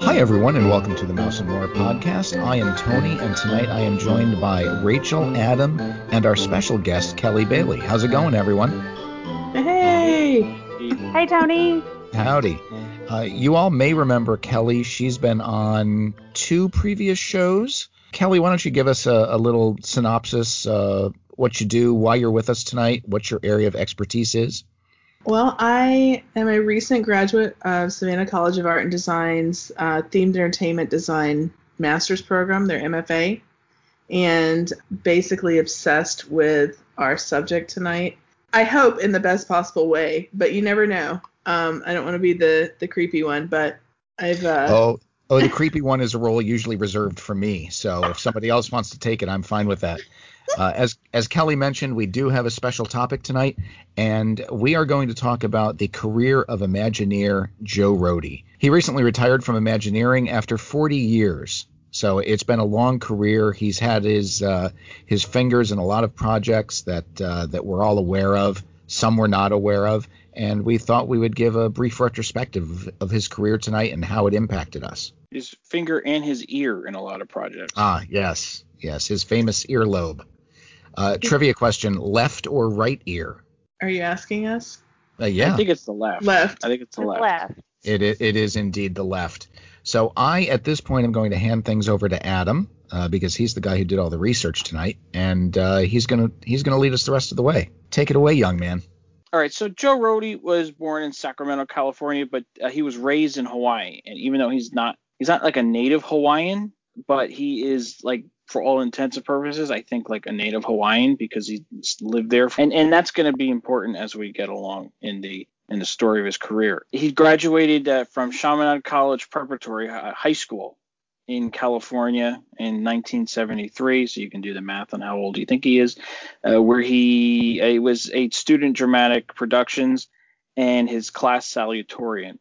Hi, everyone, and welcome to the Mouse and More podcast. I am Tony, and tonight I am joined by Rachel, Adam, and our special guest, Kelly Bailey. How's it going, everyone? Hey! Hey, Tony. Howdy. Uh, you all may remember Kelly. She's been on two previous shows. Kelly, why don't you give us a, a little synopsis, uh, what you do, why you're with us tonight, what your area of expertise is? Well, I am a recent graduate of Savannah College of Art and Design's uh, Themed Entertainment Design Master's Program, their MFA, and basically obsessed with our subject tonight. I hope in the best possible way, but you never know. Um, I don't want to be the the creepy one, but I've. Uh, oh, oh, the creepy one is a role usually reserved for me. So if somebody else wants to take it, I'm fine with that. Uh, as as Kelly mentioned, we do have a special topic tonight, and we are going to talk about the career of Imagineer Joe Rohde. He recently retired from Imagineering after 40 years. So it's been a long career. He's had his uh, his fingers in a lot of projects that uh, that we're all aware of. Some we're not aware of, and we thought we would give a brief retrospective of, of his career tonight and how it impacted us. His finger and his ear in a lot of projects. Ah, yes, yes, his famous earlobe. Uh, trivia question: left or right ear? Are you asking us? Uh, yeah. I think it's the left. Left. I think it's the left. left. It, it, it is indeed the left. So I, at this point, am going to hand things over to Adam uh, because he's the guy who did all the research tonight, and uh, he's gonna he's gonna lead us the rest of the way. Take it away, young man. All right. So Joe Rohde was born in Sacramento, California, but uh, he was raised in Hawaii. And even though he's not he's not like a native Hawaiian, but he is like for all intents and purposes, I think like a native Hawaiian because he lived there, and and that's going to be important as we get along in the in the story of his career. He graduated uh, from Chaminade College Preparatory High School in California in 1973, so you can do the math on how old you think he is, uh, where he uh, was a student dramatic productions and his class salutatorian.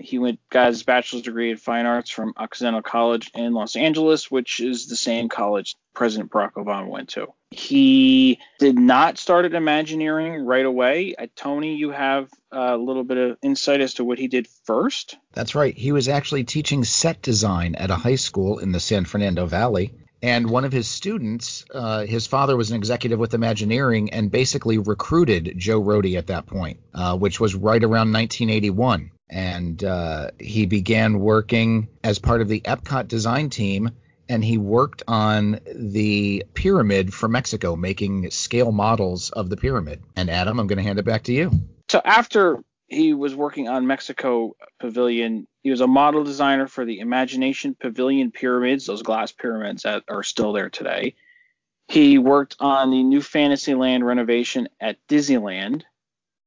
He went got his bachelor's degree in fine arts from Occidental College in Los Angeles, which is the same college President Barack Obama went to. He did not start at Imagineering right away. Uh, Tony, you have a little bit of insight as to what he did first. That's right. He was actually teaching set design at a high school in the San Fernando Valley. And one of his students, uh, his father was an executive with Imagineering and basically recruited Joe Rohde at that point, uh, which was right around 1981 and uh, he began working as part of the Epcot design team. And he worked on the pyramid for Mexico, making scale models of the pyramid. And Adam, I'm going to hand it back to you. So after he was working on Mexico Pavilion, he was a model designer for the Imagination Pavilion pyramids, those glass pyramids that are still there today. He worked on the new Fantasyland renovation at Disneyland,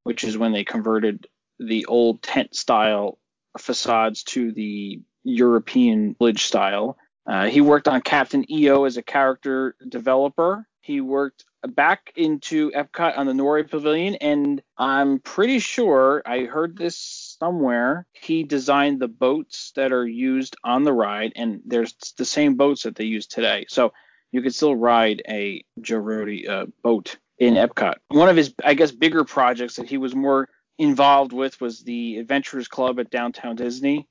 which is when they converted the old tent style facades to the European village style. Uh, he worked on Captain EO as a character developer. He worked back into Epcot on the Norway Pavilion, and I'm pretty sure I heard this somewhere. He designed the boats that are used on the ride, and there's the same boats that they use today. So you could still ride a Joe Rohde uh, boat in Epcot. One of his, I guess, bigger projects that he was more involved with was the Adventurers Club at Downtown Disney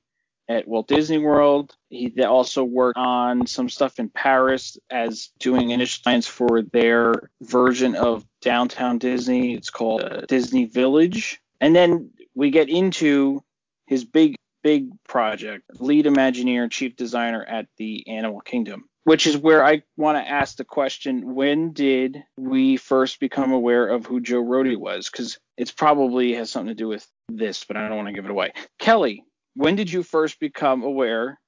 at Walt Disney World. He also worked on some stuff in Paris as doing initial designs for their version of Downtown Disney. It's called uh, Disney Village. And then we get into his big, big project, lead Imagineer chief designer at the Animal Kingdom which is where I want to ask the question when did we first become aware of who Joe Rohde was? Because it's probably has something to do with this, but I don't want to give it away. Kelly, when did you first become aware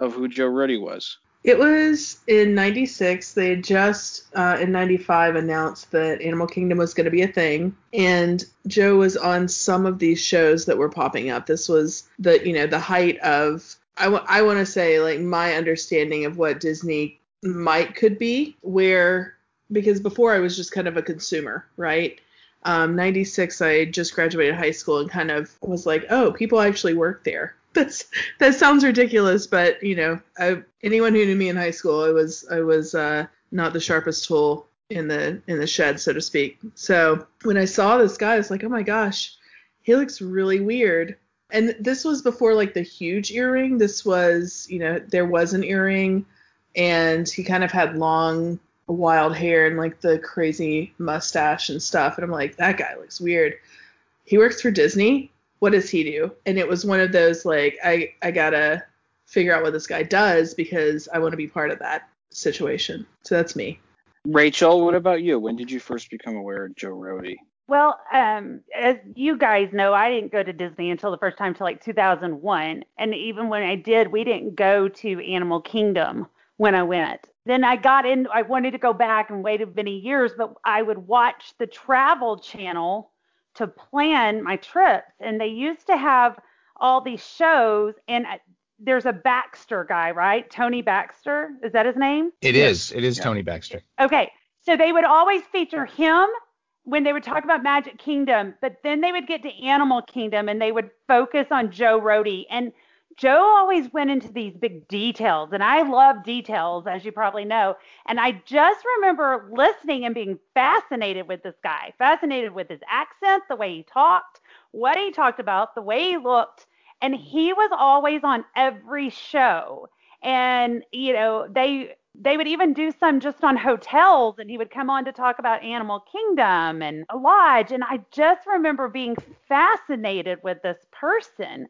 of who Joe Rohde was? It was in 96. They had just, uh, in 95, announced that Animal Kingdom was going to be a thing. And Joe was on some of these shows that were popping up. This was the, you know, the height of I, w- I want to say like my understanding of what Disney might could be where because before I was just kind of a consumer, right? Um, 96 I just graduated high school and kind of was like, oh, people actually work there. That's that sounds ridiculous, but you know, I, anyone who knew me in high school, I was I was uh, not the sharpest tool in the in the shed, so to speak. So when I saw this guy, I was like, oh my gosh, he looks really weird. And this was before like the huge earring. This was, you know, there was an earring and he kind of had long wild hair and like the crazy mustache and stuff. And I'm like, that guy looks weird. He works for Disney. What does he do? And it was one of those like I I gotta figure out what this guy does because I want to be part of that situation. So that's me. Rachel, what about you? When did you first become aware of Joe Rohde? Well, um, as you guys know, I didn't go to Disney until the first time till like 2001, and even when I did, we didn't go to Animal Kingdom when I went. Then I got in. I wanted to go back and waited many years, but I would watch the Travel Channel to plan my trips, and they used to have all these shows, and there's a Baxter guy, right? Tony Baxter, is that his name? It is. It is yeah. Tony Baxter. Okay, so they would always feature him when they would talk about Magic Kingdom, but then they would get to Animal Kingdom and they would focus on Joe Rohde. And Joe always went into these big details, and I love details, as you probably know. And I just remember listening and being fascinated with this guy, fascinated with his accent, the way he talked, what he talked about, the way he looked. And he was always on every show. And, you know, they they would even do some just on hotels and he would come on to talk about animal kingdom and a lodge and i just remember being fascinated with this person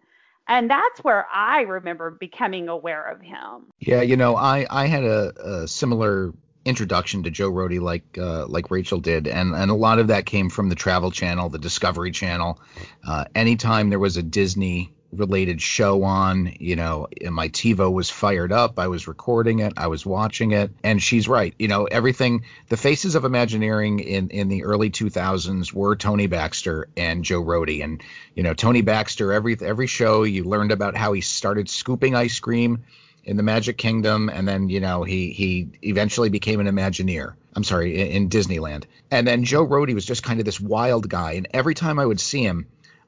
and that's where i remember becoming aware of him. Yeah you know i i had a, a similar introduction to joe Rohde like uh, like rachel did and and a lot of that came from the travel channel the discovery channel. Uh, anytime there was a disney related show on, you know, my TiVo was fired up. I was recording it. I was watching it. And she's right. You know, everything, the faces of Imagineering in, in the early 2000s were Tony Baxter and Joe Rohde. And, you know, Tony Baxter, every, every show you learned about how he started scooping ice cream in the Magic Kingdom. And then, you know, he, he eventually became an Imagineer. I'm sorry, in, in Disneyland. And then Joe Rohde was just kind of this wild guy. And every time I would see him,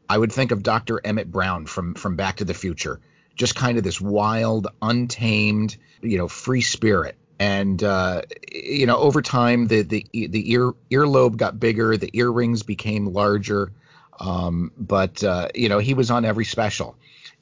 I would think of Dr. Emmett Brown from from Back to the Future, just kind of this wild, untamed, you know, free spirit. And uh, you know, over time, the the the ear earlobe got bigger, the earrings became larger, um, but uh, you know, he was on every special,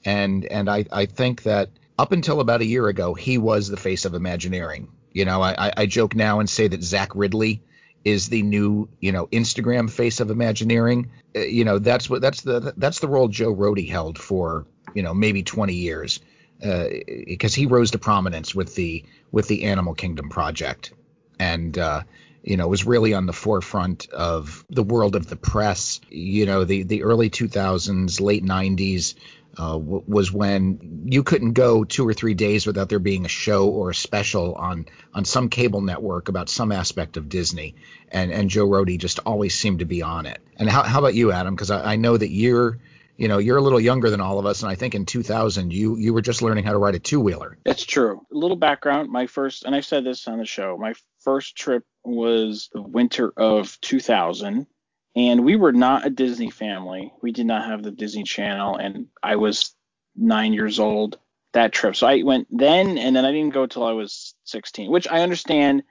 and and I I think that up until about a year ago, he was the face of Imagineering. You know, I, I joke now and say that Zach Riddley is the new you know Instagram face of Imagineering. Uh, you know that's what that's the that's the role Joe Rohde held for you know maybe 20 years because uh, he rose to prominence with the with the Animal Kingdom project and uh, you know was really on the forefront of the world of the press. You know the the early 2000s, late 90s uh, w- was when you couldn't go two or three days without there being a show or a special on on some cable network about some aspect of Disney, and and Joe Rohde just always seemed to be on it. And how how about you, Adam? Because I, I know that you're you know you're a little younger than all of us. And i think in 2000 you you were just learning how to ride a two-wheeler. That's true. A little background my first and i said this on the show my first trip was the winter of 2000 and we were not a Disney family. We did not have the Disney Channel, and I was nine years old that trip. So I went then, and then I didn't go till I was 16, which I understand.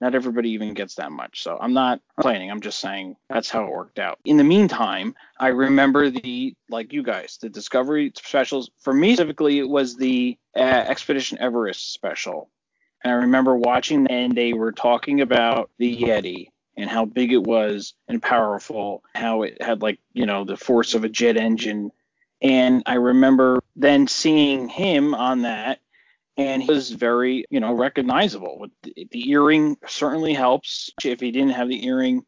Not everybody even gets that much. So I'm not complaining. I'm just saying that's how it worked out. In the meantime, I remember the, like you guys, the Discovery specials. For me specifically, it was the uh, Expedition Everest special. And I remember watching, and they were talking about the Yeti and how big it was and powerful, how it had like, you know, the force of a jet engine. And I remember then seeing him on that and he was very, you know, recognizable. The, the earring certainly helps. If he didn't have the earring,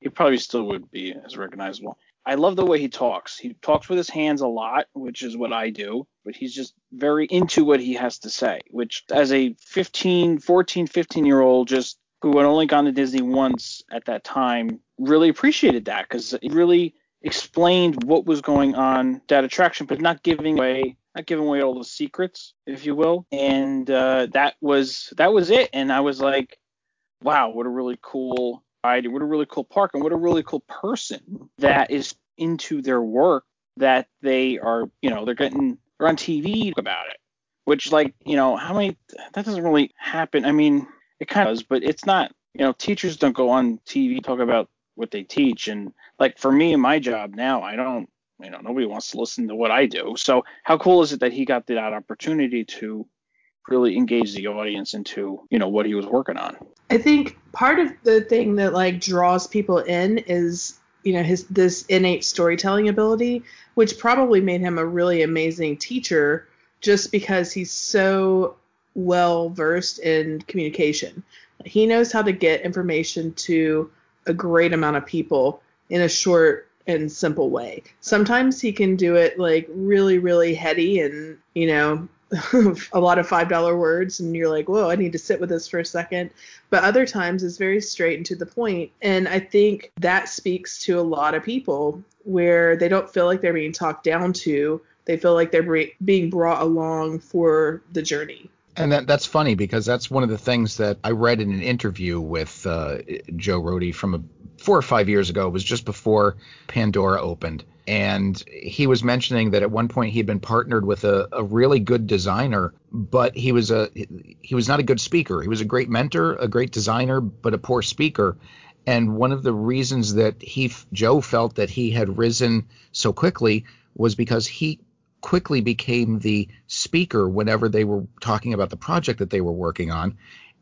he probably still would be as recognizable. I love the way he talks. He talks with his hands a lot, which is what I do, but he's just very into what he has to say, which as a 15, 14, 15 year old just who had only gone to Disney once at that time, really appreciated that because it really explained what was going on that attraction, but not giving away not giving away all the secrets, if you will. And uh, that was that was it. And I was like, wow, what a really cool idea, what a really cool park, and what a really cool person that is into their work that they are, you know, they're getting they're on TV about it. Which like, you know, how many that doesn't really happen. I mean, it kind of does, but it's not. You know, teachers don't go on TV talk about what they teach, and like for me my job now, I don't you know, nobody wants to listen to what I do. So how cool is it that he got that opportunity to really engage the audience into, you know, what he was working on? I think part of the thing that like draws people in is you know his this innate storytelling ability which probably made him a really amazing teacher just because he's so well versed in communication. He knows how to get information to a great amount of people in a short and simple way. Sometimes he can do it like really really heady and you know a lot of five dollar words and you're like whoa i need to sit with this for a second. But other times it's very straight and to the point and i think that speaks to a lot of people where they don't feel like they're being talked down to. They feel like they're being brought along for the journey and that, that's funny because that's one of the things that I read in an interview with uh, Joe Rohde from a, four or five years ago. It was just before Pandora opened. And he was mentioning that at one point he had been partnered with a, a, really good designer but he was a he was not a good speaker. He was a great mentor a great designer but a poor speaker. And one of the reasons that he joe felt that he had risen so quickly was because he quickly became the speaker whenever they were talking about the project that they were working on.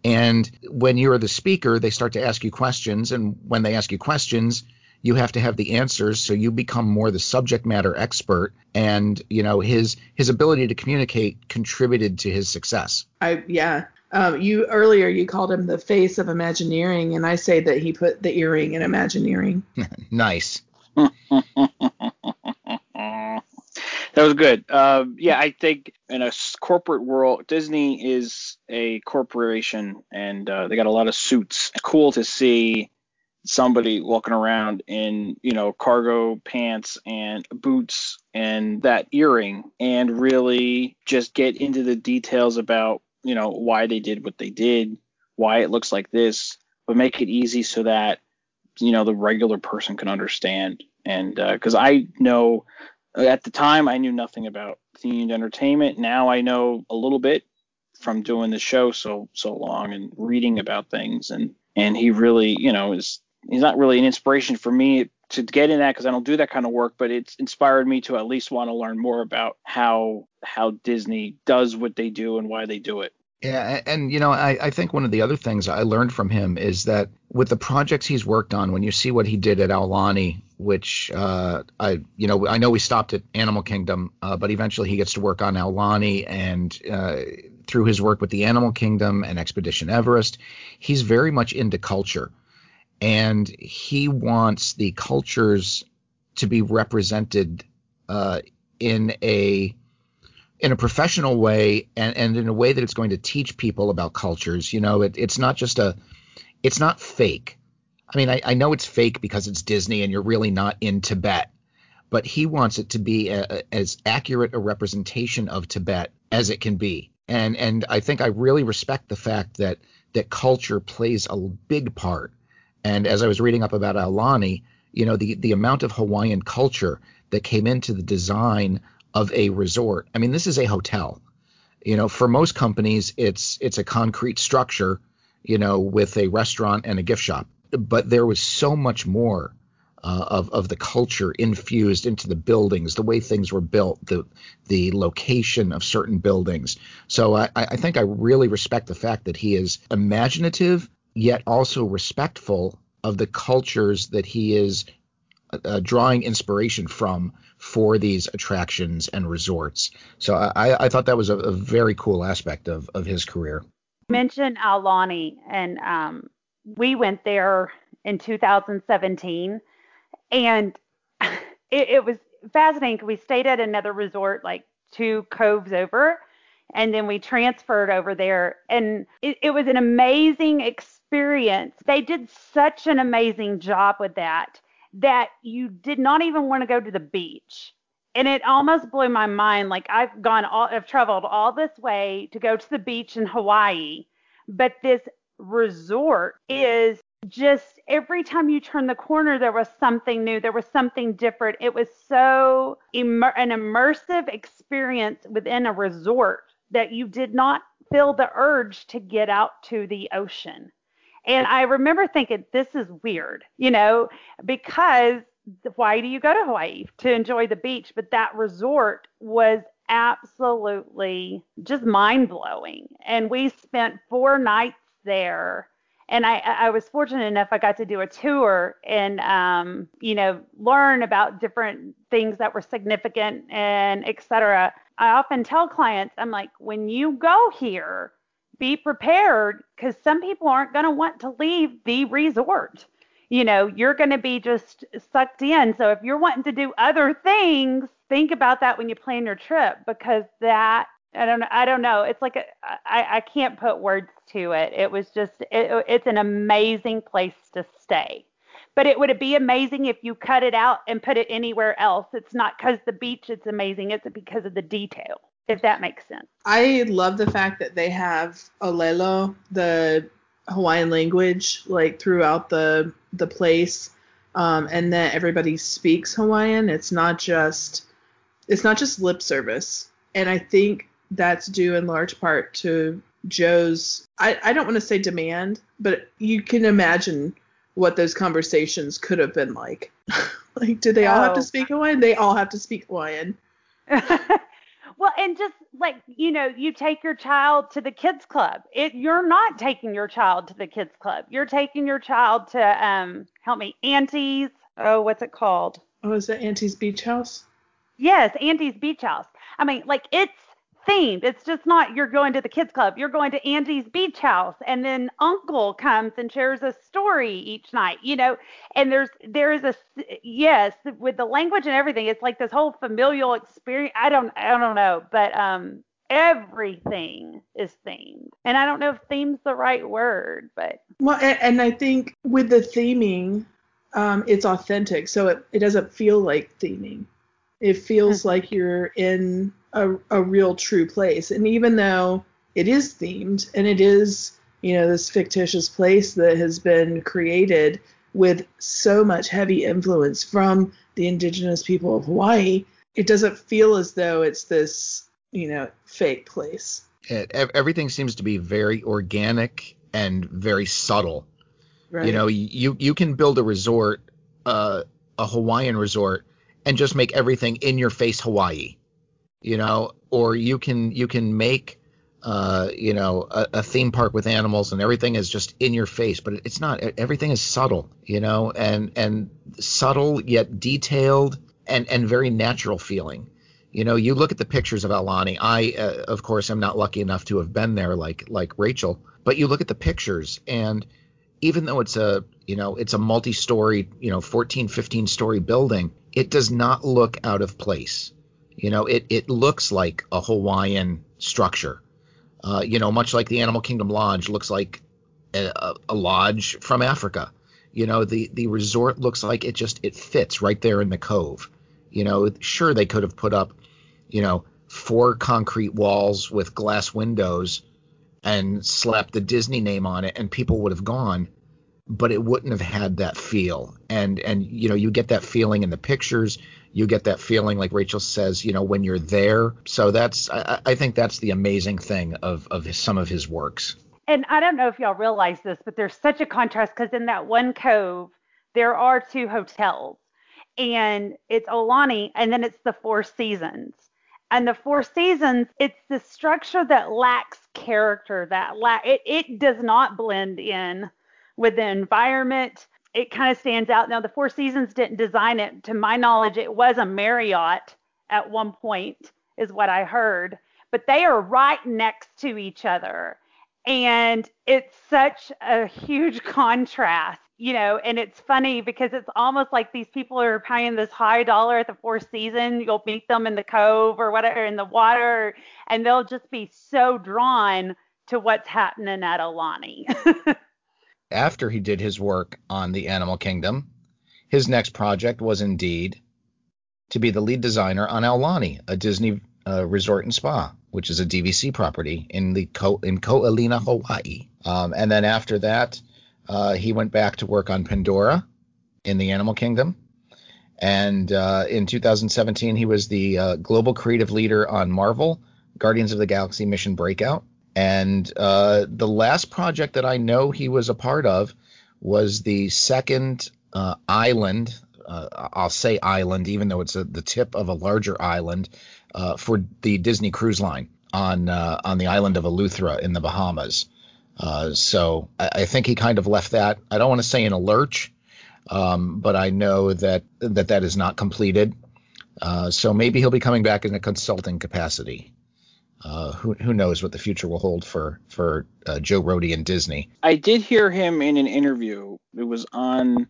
And when you're the speaker they start to ask you questions. And when they ask you questions you have to have the answers. So you become more the subject matter expert. And you know his his ability to communicate contributed to his success. I yeah. Um, you earlier you called him the face of imagineering. And i say that he put the earring in imagineering. Nice that was good. Um, yeah, I think in a corporate world, Disney is a corporation, and uh, they got a lot of suits. Cool to see somebody walking around in you know cargo pants and boots and that earring and really just get into the details about you know why they did what they did why it looks like this but make it easy so that you know the regular person can understand and because uh, i know at the time i knew nothing about themed entertainment now i know a little bit from doing the show so so long and reading about things and and he really you know is he's not really an inspiration for me to get in that because I don't do that kind of work, but it's inspired me to at least want to learn more about how how Disney does what they do and why they do it. Yeah, and you know, I, I think one of the other things I learned from him is that with the projects he's worked on, when you see what he did at Aulani, which uh, I, you know, I know we stopped at Animal Kingdom, uh, but eventually he gets to work on Aulani, and uh, through his work with the Animal Kingdom and Expedition Everest, he's very much into culture. And he wants the cultures to be represented uh, in a in a professional way and, and in a way that it's going to teach people about cultures. You know, it, it's not just a it's not fake. I mean, I, I know it's fake because it's Disney and you're really not in Tibet, but he wants it to be a, a, as accurate a representation of Tibet as it can be. And and I think I really respect the fact that that culture plays a big part and as I was reading up about Aulani, you know, the, the amount of Hawaiian culture that came into the design of a resort. I mean, this is a hotel. You know, for most companies, it's it's a concrete structure, you know, with a restaurant and a gift shop. But there was so much more uh, of of the culture infused into the buildings, the way things were built, the the location of certain buildings. So I, I think I really respect the fact that he is imaginative yet also respectful of the cultures that he is uh, drawing inspiration from for these attractions and resorts. So I, I thought that was a, a, very cool aspect of, of his career. Mention Aulani, and um, we went there in 2017, and it, it was fascinating we stayed at another resort like two coves over, and then we transferred over there, and it, it was an amazing experience. They did such an amazing job with that that you did not even want to go to the beach. And it almost blew my mind. Like I've gone all, I've traveled all this way to go to the beach in Hawaii, but this resort is just every time you turn the corner there was something new there was something different it was so immer- an immersive experience within a resort that you did not feel the urge to get out to the ocean and I remember thinking, this is weird, you know, because why do you go to Hawaii to enjoy the beach? But that resort was absolutely just mind blowing. And we spent four nights there. And I, I was fortunate enough I got to do a tour and um, you know learn about different things that were significant and et cetera. I often tell clients, I'm like, when you go here, be prepared because some people aren't going to want to leave the resort. You know, you're going to be just sucked in. So if you're wanting to do other things, think about that when you plan your trip because that I don't I don't know. It's like a, I I can't put words to it. It was just it, it's an amazing place to stay. But it would be amazing if you cut it out and put it anywhere else. It's not because the beach it's amazing. It's because of the detail. If that makes sense. I love the fact that they have Olelo, the Hawaiian language, like throughout the the place, um, and that everybody speaks Hawaiian. It's not just it's not just lip service. And I think that's due in large part to Joe's I, I don't want to say demand, but you can imagine what those conversations could have been like. like, did they all have to oh. speak Hawaiian? They all have to speak Hawaiian. well, and just like, you know, you take your child to the kids club. It you're not taking your child to the kids club. You're taking your child to um help me, Auntie's oh, what's it called? Oh, is it Auntie's Beach House? Yes, Auntie's Beach House. I mean, like it's themed. It's just not you're going to the kids club. You're going to Auntie's beach house and then uncle comes and shares a story each night, you know. And there's there is a yes, with the language and everything, it's like this whole familial experience. I don't I don't know, but um everything is themed. And I don't know if theme's the right word, but Well, and, and I think with the theming um, it's authentic, so it, it doesn't feel like theming. It feels like you're in a, a real true place. And even though it is themed and it is, you know, this fictitious place that has been created with so much heavy influence from the indigenous people of Hawaii, it doesn't feel as though it's this, you know, fake place. It, everything seems to be very organic and very subtle. Right. You know, you you can build a resort, uh, a Hawaiian resort, and just make everything in your face Hawaii, you know, or you can you can make uh, you know a, a, theme park with animals and everything is just in your face, but it's not. Everything is subtle, you know, and and subtle yet detailed and and very natural feeling. You know, you look at the pictures of Aulani. I, uh, of course, am not lucky enough to have been there like like Rachel, but you look at the pictures and even though it's a you know it's a multi-story you know 14 15 story building it does not look out of place. You know it it looks like a hawaiian structure. Uh, you know much like the animal kingdom lodge looks like a, a, lodge from africa. You know the the resort looks like it just it fits right there in the cove. You know sure they could have put up you know four concrete walls with glass windows and slapped the Disney name on it, and people would have gone, but it wouldn't have had that feel. And and you know, you get that feeling in the pictures. You get that feeling, like Rachel says, you know, when you're there. So that's I, I think that's the amazing thing of of his, some of his works. And I don't know if y'all realize this, but there's such a contrast because in that one cove there are two hotels, and it's Aulani, and then it's the Four Seasons and the four seasons it's the structure that lacks character that la- it, it does not blend in with the environment it kind of stands out now the four seasons didn't design it to my knowledge it was a marriott at one point is what i heard but they are right next to each other and it's such a huge contrast you know, and it's funny because it's almost like these people are paying this high dollar at the Four Seasons. You'll meet them in the cove or whatever in the water, and they'll just be so drawn to what's happening at Aulani. After he did his work on the Animal Kingdom, his next project was indeed to be the lead designer on Aulani, a Disney uh, resort and spa, which is a DVC property in the Ko- in Hawaii. Um, and then after that, uh, he went back to work on Pandora in the Animal Kingdom. And uh, in 2017, he was the uh, global creative leader on Marvel, Guardians of the Galaxy Mission Breakout. And uh, the last project that I know he was a part of was the second uh, island uh, I'll say island, even though it's a, the tip of a larger island, uh, for the Disney Cruise Line on uh, on the island of Eleuthera in the Bahamas. Uh, so I, I, think he kind of left that. I don't want to say in a lurch, um, but I know that that that is not completed. So maybe he'll be coming back in a consulting capacity. Uh, who who knows what the future will hold for for uh, Joe Rohde and Disney? I did hear him in an interview. It was on,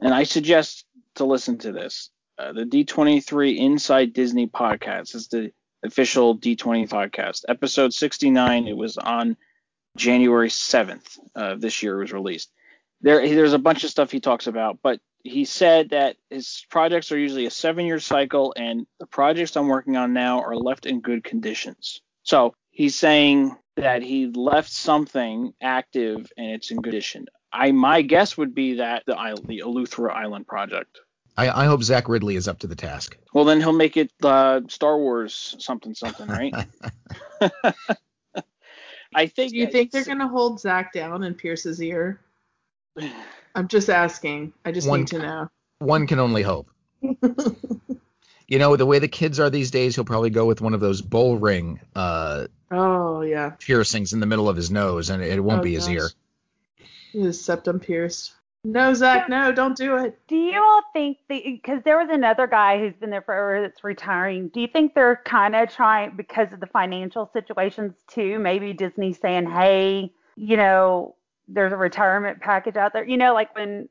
and I suggest to listen to this. Uh, the D23 Inside Disney podcast is the official D23 podcast. Episode 69. It was on January 7th of this year. It was released. There, there's a bunch of stuff he talks about, but he said that his projects are usually a seven year cycle and the projects I'm working on now are left in good conditions. So he's saying that he left something active and it's in good condition. I my guess would be that the the Eleuthera Island project. I, I hope Zach Riddley is up to the task. Well, then he'll make it uh, Star Wars something something, right? I think. Do you think they're gonna hold Zach down in Pierce's ear? I'm just asking. I just one, need to know. One can only hope. you know, the way the kids are these days, he'll probably go with one of those bull ring uh, oh yeah piercings in the middle of his nose, and it won't oh, be his gosh. ear. His septum pierced. No, Zach, no, don't do it. Do you all think because there was another guy who's been there forever that's retiring? Do you think they're kind of trying because of the financial situations too? Maybe Disney saying, hey, you know, there's a retirement package out there. You know, like when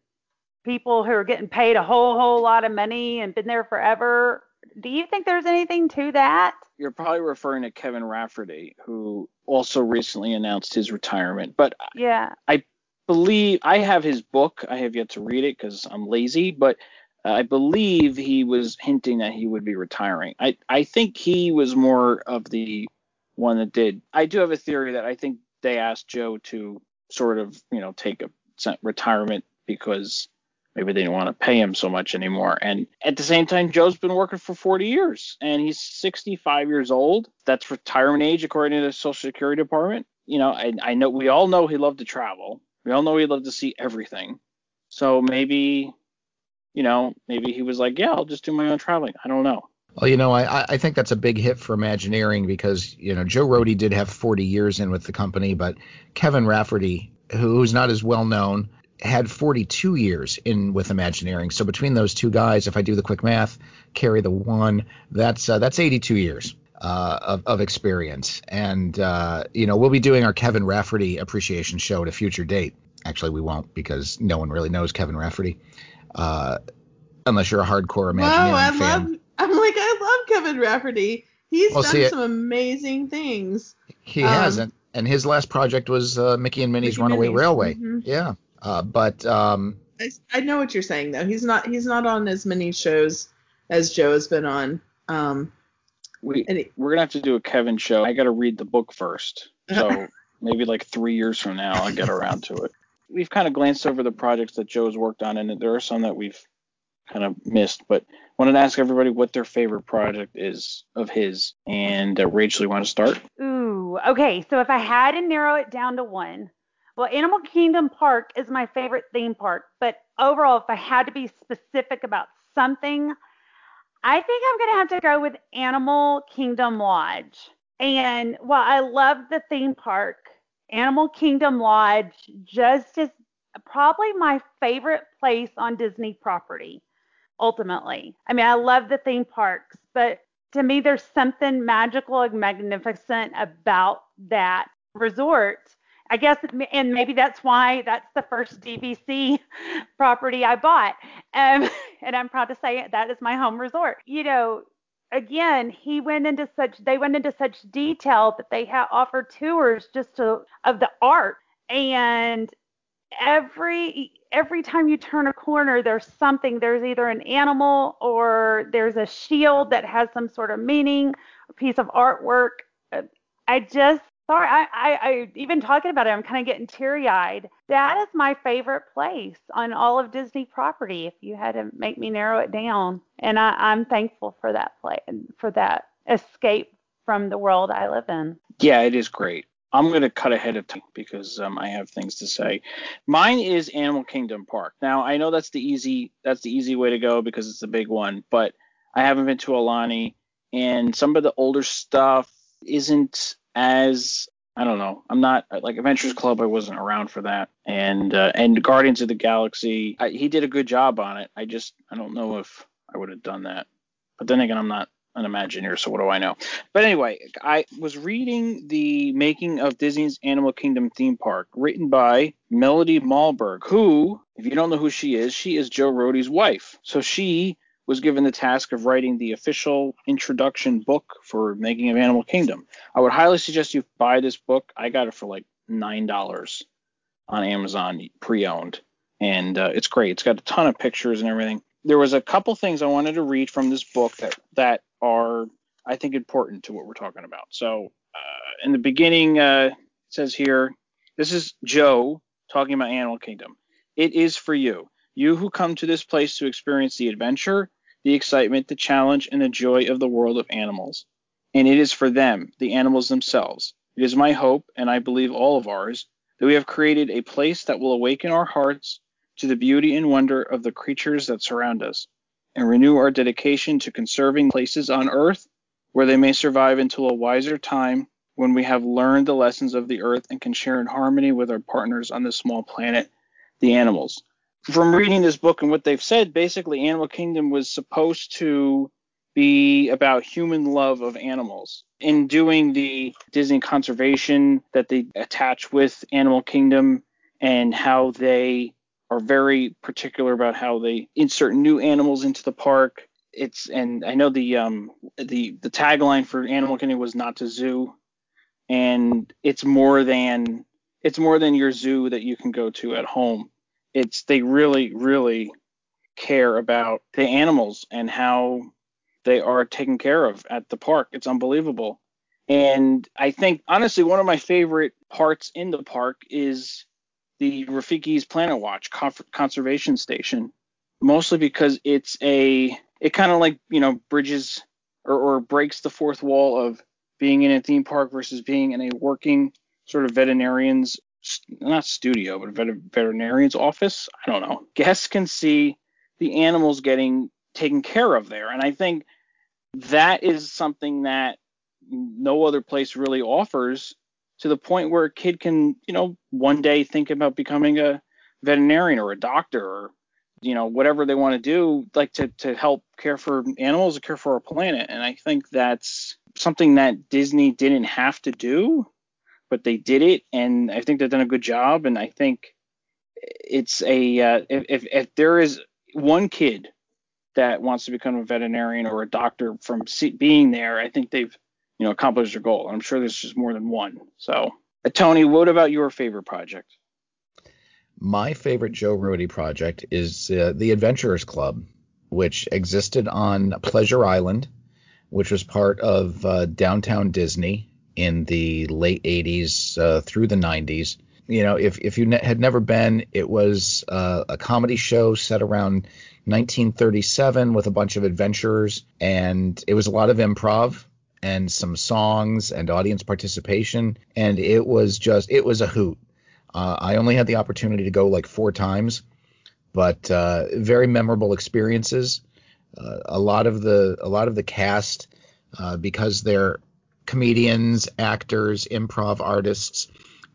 people who are getting paid a whole whole lot of money and been there forever. Do you think there's anything to that? You're probably referring to Kevin Rafferty, who also recently announced his retirement. But yeah, I believe I have his book. I have yet to read it because I'm lazy, but I believe he was hinting that he would be retiring. I I think he was more of the one that did. I do have a theory that I think they asked Joe to sort of you know take a retirement because maybe they didn't want to pay him so much anymore. And at the same time, Joe's been working for 40 years and he's 65 years old. That's retirement age according to the Social Security Department. You know, I, I know we all know he loved to travel. We all know he loved to see everything. So maybe, you know, maybe he was like, yeah, I'll just do my own traveling. I don't know. Well, you know, I, I think that's a big hit for Imagineering because, you know, Joe Rohde did have 40 years in with the company, but Kevin Rafferty, who's not as well known, had 42 years in with Imagineering. So between those two guys, if I do the quick math, carry the one, that's uh, that's 82 years uh, of, of experience. And, uh, you know, we'll be doing our Kevin Rafferty appreciation show at a future date. Actually, we won't because no one really knows Kevin Rafferty, uh, unless you're a hardcore Imagineering I fan. Love, I'm like, I love Kevin Rafferty. He's well, done some amazing things. He um, has, and, and his last project was uh, Mickey and Minnie's Mickey Runaway Minnie's. Railway. Mm-hmm. Yeah, uh, but um, I, I, know what you're saying though. He's not he's not on as many shows as Joe has been on. Um, we he, we're gonna have to do a Kevin show. I got to read the book first, so maybe like three years from now I'll get around to it. We've kind of glanced over the projects that Joe's worked on, and there are some that we've kind of missed. But I wanted to ask everybody what their favorite project is of his. And uh, Rachel, you want to start? Ooh, okay. So if I had to narrow it down to one, well, Animal Kingdom Park is my favorite theme park. But overall, if I had to be specific about something, I think I'm going to have to go with Animal Kingdom Lodge. And while I love the theme park, Animal Kingdom Lodge just is probably my favorite place on Disney property, ultimately. I mean, I love the theme parks, but to me, there's something magical and magnificent about that resort I guess, and maybe that's why that's the first DVC property I bought. Um, and I'm proud to say that is my home resort. You know, again, he went into such, they went into such detail that they have offered tours just to, of the art. And every every time you turn a corner there's something there's either an animal or there's a shield that has some sort of meaning a piece of artwork i just sorry, I, I, I even talking about it, I'm kind of getting teary eyed. That is my favorite place on all of Disney property. If you had to make me narrow it down, and I, I'm thankful for that play, and for that escape from the world I live in. Yeah, it is great. I'm going to cut ahead of time because um, I have things to say. Mine is Animal Kingdom Park. Now I know that's the easy that's the easy way to go because it's the big one, but I haven't been to Aulani, and some of the older stuff isn't as I don't know. I'm not like Adventures Club. I wasn't around for that, and uh, and Guardians of the Galaxy. I, he did a good job on it. I just I don't know if I would have done that. But then again, I'm not an Imagineer, so what do I know? But anyway, I was reading the making of Disney's Animal Kingdom theme park, written by Melody Malmberg, who, if you don't know who she is, she is Joe Rohde's wife. So she was given the task of writing the official introduction book for making of Animal Kingdom. I would highly suggest you buy this book. I got it for like nine dollars on Amazon pre-owned, and uh, it's great. It's got a ton of pictures and everything. There was a couple things I wanted to read from this book that that are I think important to what we're talking about. So uh, in the beginning, uh, it says here, this is Joe talking about Animal Kingdom. It is for you, you who come to this place to experience the adventure, the excitement, the challenge, and the joy of the world of animals. And it is for them, the animals themselves. It is my hope, and I believe all of ours, that we have created a place that will awaken our hearts to the beauty and wonder of the creatures that surround us and renew our dedication to conserving places on Earth where they may survive until a wiser time when we have learned the lessons of the Earth and can share in harmony with our partners on this small planet, the animals. From reading this book and what they've said, basically, Animal Kingdom was supposed to be about human love of animals. In doing the Disney conservation that they attach with Animal Kingdom and how they are very particular about how they insert new animals into the park. It's and I know the um the the tagline for Animal Kingdom was not to zoo, and it's more than it's more than your zoo that you can go to at home. It's they really really care about the animals and how they are taken care of at the park. It's unbelievable. And I think honestly one of my favorite parts in the park is the Rafiki's Planet Watch conservation station, mostly because it's a it kind of like you know bridges or, or breaks the fourth wall of being in a theme park versus being in a working sort of veterinarian's not studio but vet, veterinarian's office. I don't know. Guests can see the animals getting taken care of there, and I think that is something that no other place really offers to the point where a kid can, you know, one day think about becoming a veterinarian or a doctor or, you know, whatever they want to do, like to, to help care for animals or care for our planet. And I think that's something that Disney didn't have to do, but they did it. And I think they've done a good job. And I think it's a, uh, if, if there is one kid that wants to become a veterinarian or a doctor from being there, I think they've you know, accomplish your goal. I'm sure there's just more than one. So, uh, Tony, what about your favorite project? My favorite Joe Rohde project is uh, the Adventurers Club, which existed on Pleasure Island, which was part of uh, Downtown Disney in the late 80s uh, through the 90s. You know, if, if you ne- had never been, it was uh, a comedy show set around 1937 with a bunch of adventurers, and it was a lot of improv and some songs and audience participation, and it was just it was a hoot. Uh, I only had the opportunity to go like four times, but uh, very memorable experiences. Uh, a lot of the a lot of the cast, uh, because they're comedians, actors, improv artists,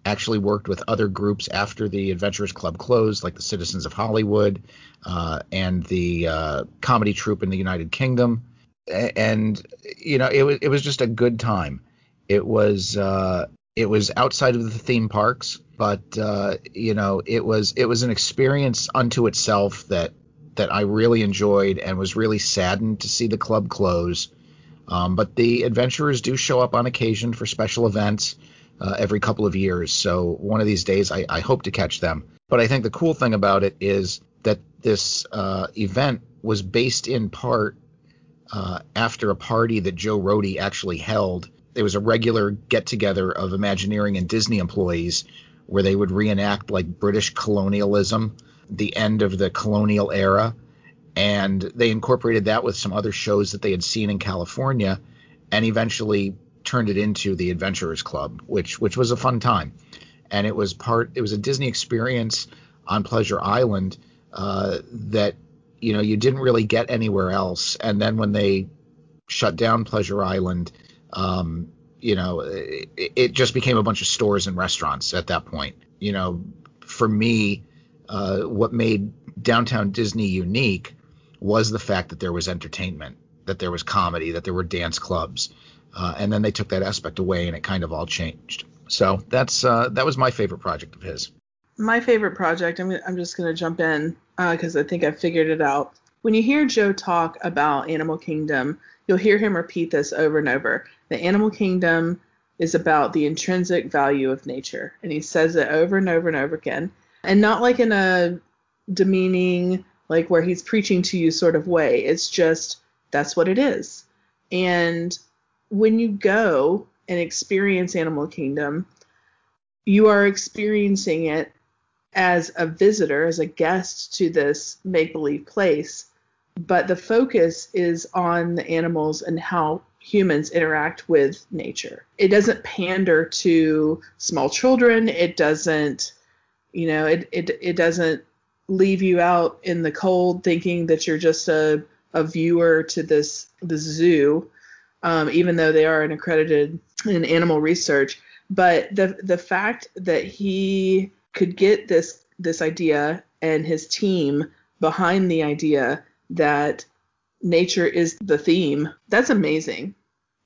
actually worked with other groups after the Adventurers Club closed, like the Citizens of Hollywood uh, and the uh, comedy troupe in the United Kingdom and you know it was it was just a good time. It was uh, it was outside of the theme parks, but uh, you know it was it was an experience unto itself that that I really enjoyed and was really saddened to see the club close. Um, but the adventurers do show up on occasion for special events uh, every couple of years. So one of these days I, I, hope to catch them. But I think the cool thing about it is that this uh, event was based in part uh, after a party that Joe Rohde actually held. It was a regular get together of Imagineering and Disney employees where they would reenact like British colonialism, the end of the colonial era. And they incorporated that with some other shows that they had seen in California and eventually turned it into the Adventurers Club, which which was a fun time, and it was part. It was a Disney experience on Pleasure Island uh, that you know you didn't really get anywhere else. And then when they shut down Pleasure Island, um, you know, it, it, just became a bunch of stores and restaurants at that point. You know, for me, uh, what made downtown Disney unique was the fact that there was entertainment, that there was comedy, that there were dance clubs, uh, and then they took that aspect away, and it kind of all changed. So that's uh, that was my favorite project of his. My favorite project. I'm I'm just gonna jump in because uh, I think I figured it out. When you hear Joe talk about Animal Kingdom, you'll hear him repeat this over and over. The Animal Kingdom is about the intrinsic value of nature, and he says it over and over and over again, and not like in a demeaning, like where he's preaching to you sort of way. It's just that's what it is. And when you go and experience Animal Kingdom, you are experiencing it as a visitor, as a guest to this make believe place. But the focus is on the animals and how humans interact with nature. It doesn't pander to small children. It doesn't, you know, it, it, it doesn't leave you out in the cold thinking that you're just a, a viewer to this the zoo, um, even though they are an accredited in animal research. But the the fact that he could get this this idea and his team behind the idea that nature is the theme, that's amazing.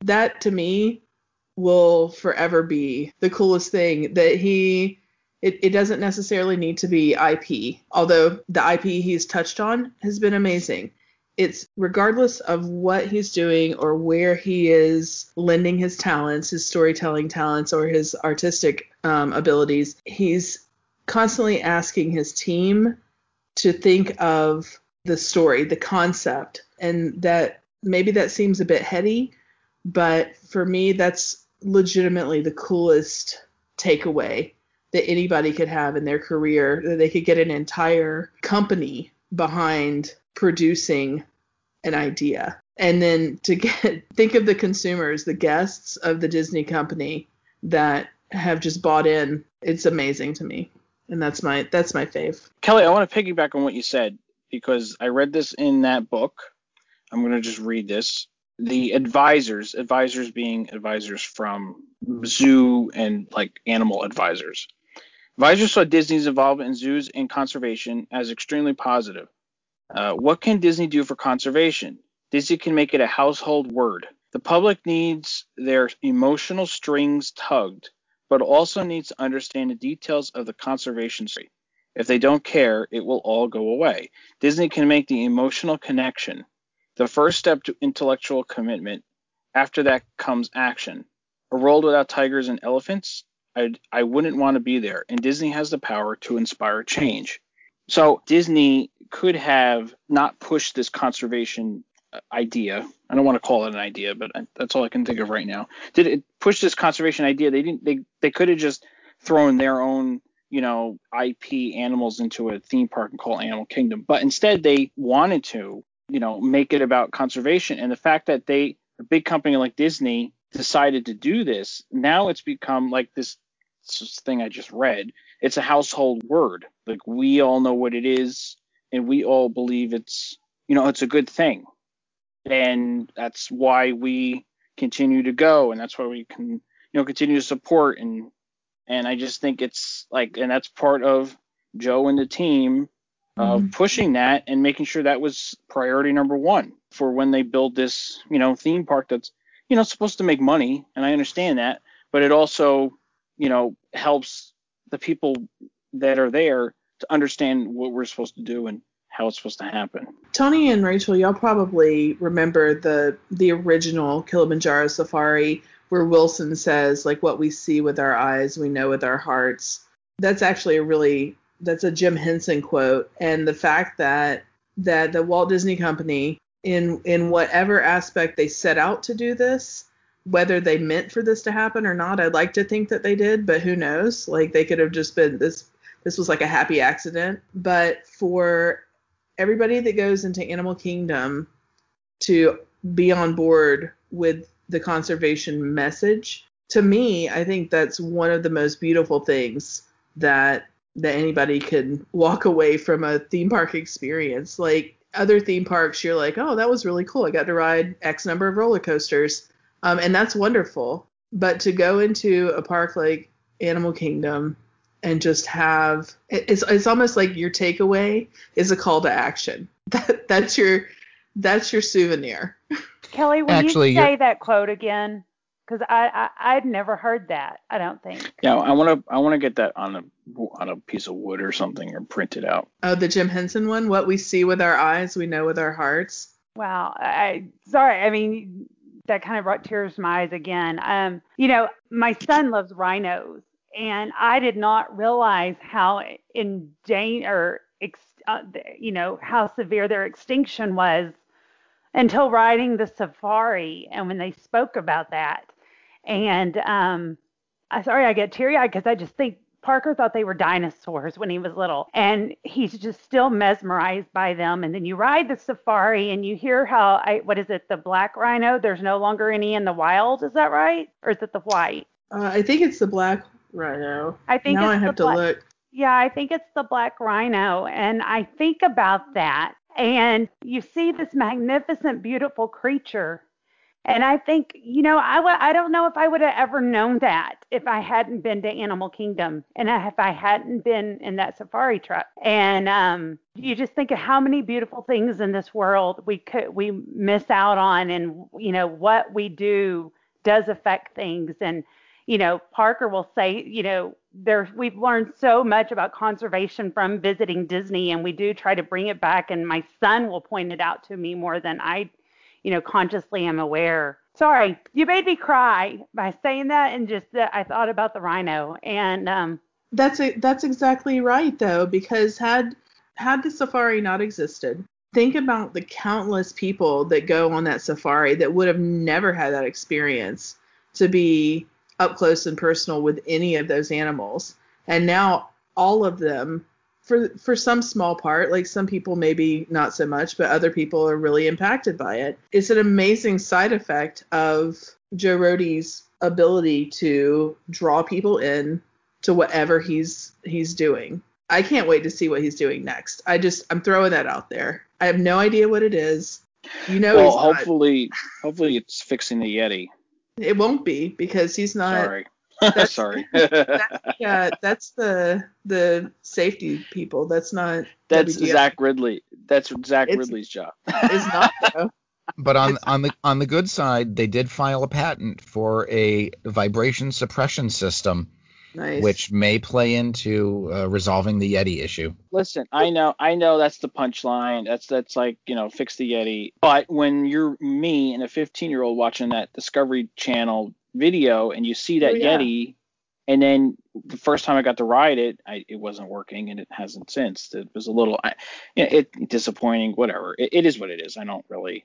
That to me will forever be the coolest thing that he it, it doesn't necessarily need to be IP, although the IP he's touched on has been amazing. It's regardless of what he's doing or where he is lending his talents, his storytelling talents, or his artistic um, abilities, he's constantly asking his team to think of the story, the concept, and that maybe that seems a bit heady, but for me, that's legitimately the coolest takeaway that anybody could have in their career that they could get an entire company behind producing an idea. And then to get think of the consumers the guests of the disney company that have just bought in. It's amazing to me and that's my that's my fave kelly i want to piggyback on what you said because i read this in that book i'm going to just read this the advisors advisors being advisors from zoo and like animal advisors Advisors saw Disney's involvement in zoos and conservation as extremely positive. Uh, what can Disney do for conservation? Disney can make it a household word. The public needs their emotional strings tugged, but also needs to understand the details of the conservation story. If they don't care, it will all go away. Disney can make the emotional connection. The first step to intellectual commitment. After that comes action. A world without tigers and elephants? I I wouldn't want to be there. And Disney has the power to inspire change. So Disney could have not pushed this conservation uh, idea. I don't want to call it an idea, but that's all I can think of right now. Did it push this conservation idea? They didn't. They they could have just thrown their own you know IP animals into a theme park and call Animal Kingdom, but instead they wanted to you know make it about conservation. And the fact that they a big company like Disney decided to do this, now it's become like this thing I just read. It's a household word. Like we all know what it is, and we all believe it's you know it's a good thing, and that's why we continue to go, and that's why we can you know continue to support and and I just think it's like and that's part of Joe and the team of mm-hmm. pushing that and making sure that was priority number one for when they build this you know theme park that's you know, supposed to make money, and I understand that, but it also, you know, helps the people that are there to understand what we're supposed to do and how it's supposed to happen. Tony and Rachel, y'all probably remember the the original Kilimanjaro Safari where Wilson says like what we see with our eyes, we know with our hearts. That's actually a really that's a Jim Henson quote and the fact that that the Walt Disney Company in in whatever aspect they set out to do this whether they meant for this to happen or not i'd like to think that they did but who knows like they could have just been this this was like a happy accident but for everybody that goes into animal kingdom to be on board with the conservation message. To me, I think that's one of the most beautiful things that that anybody can walk away from a theme park experience. Like other theme parks, you're like, oh, that was really cool. I got to ride X number of roller coasters, um, and that's wonderful. But to go into a park like Animal Kingdom and just have it's it's almost like your takeaway is a call to action. That that's your that's your souvenir. Kelly, will Actually, you you're- say that quote again? Because I, I I'd never heard that. I don't think. Yeah, I want to I want to get that on a on a piece of wood or something or print it out. Oh, the Jim Henson one. What we see with our eyes, we know with our hearts. Wow. I sorry. I mean, that kind of brought tears to my eyes again. Um, you know, my son loves rhinos, and I did not realize how in or ex, uh, you know how severe their extinction was until riding the safari and when they spoke about that. And um, I sorry I get teary eyed because I just think Parker thought they were dinosaurs when he was little, and he's just still mesmerized by them. And then you ride the safari, and you hear how I what is it, the black rhino? There's no longer any in the wild. Is that right, or is it the white? Uh, I think it's the black rhino. I think now it's I the have to black- look. Yeah, I think it's the black rhino. And I think about that. And you see this magnificent, beautiful creature. And I think, you know, I w- I don't know if I would have ever known that if I hadn't been to Animal Kingdom and if I hadn't been in that safari truck. And um, you just think of how many beautiful things in this world we could we miss out on, and you know what we do does affect things. And you know, Parker will say, you know, there we've learned so much about conservation from visiting Disney, and we do try to bring it back. And my son will point it out to me more than I, you know, consciously am aware. Sorry, you made me cry by saying that, and just that I thought about the rhino, and um, That's a, that's exactly right though, because had had the safari not existed, think about the countless people that go on that safari that would have never had that experience to be up close and personal with any of those animals. And now all of them for for some small part, like some people maybe not so much, but other people are really impacted by it. It's an amazing side effect of Joe Rohde's ability to draw people in to whatever he's he's doing. I can't wait to see what he's doing next. I just I'm throwing that out there. I have no idea what it is. You know well, hopefully hopefully it's fixing the Yeti. It won't be because he's not. Sorry. that's- Sorry. Yeah, that's the the safety people. That's not. That's WDF. Zach Riddley. That's Zach It's- Riddley's job. It's not though. But on on the on the good side, they did file a patent for a vibration suppression system, Nice. which may play into uh, resolving the Yeti issue. Listen, I know, I know that's the punchline. That's that's like you know, fix the Yeti. But when you're me and a 15 year old watching that Discovery Channel video and you see that Oh, yeah. Yeti, and then the first time I got to ride it, I, it wasn't working, and it hasn't since. It was a little, I, you know, it disappointing. Whatever. It, it is what it is. I don't really.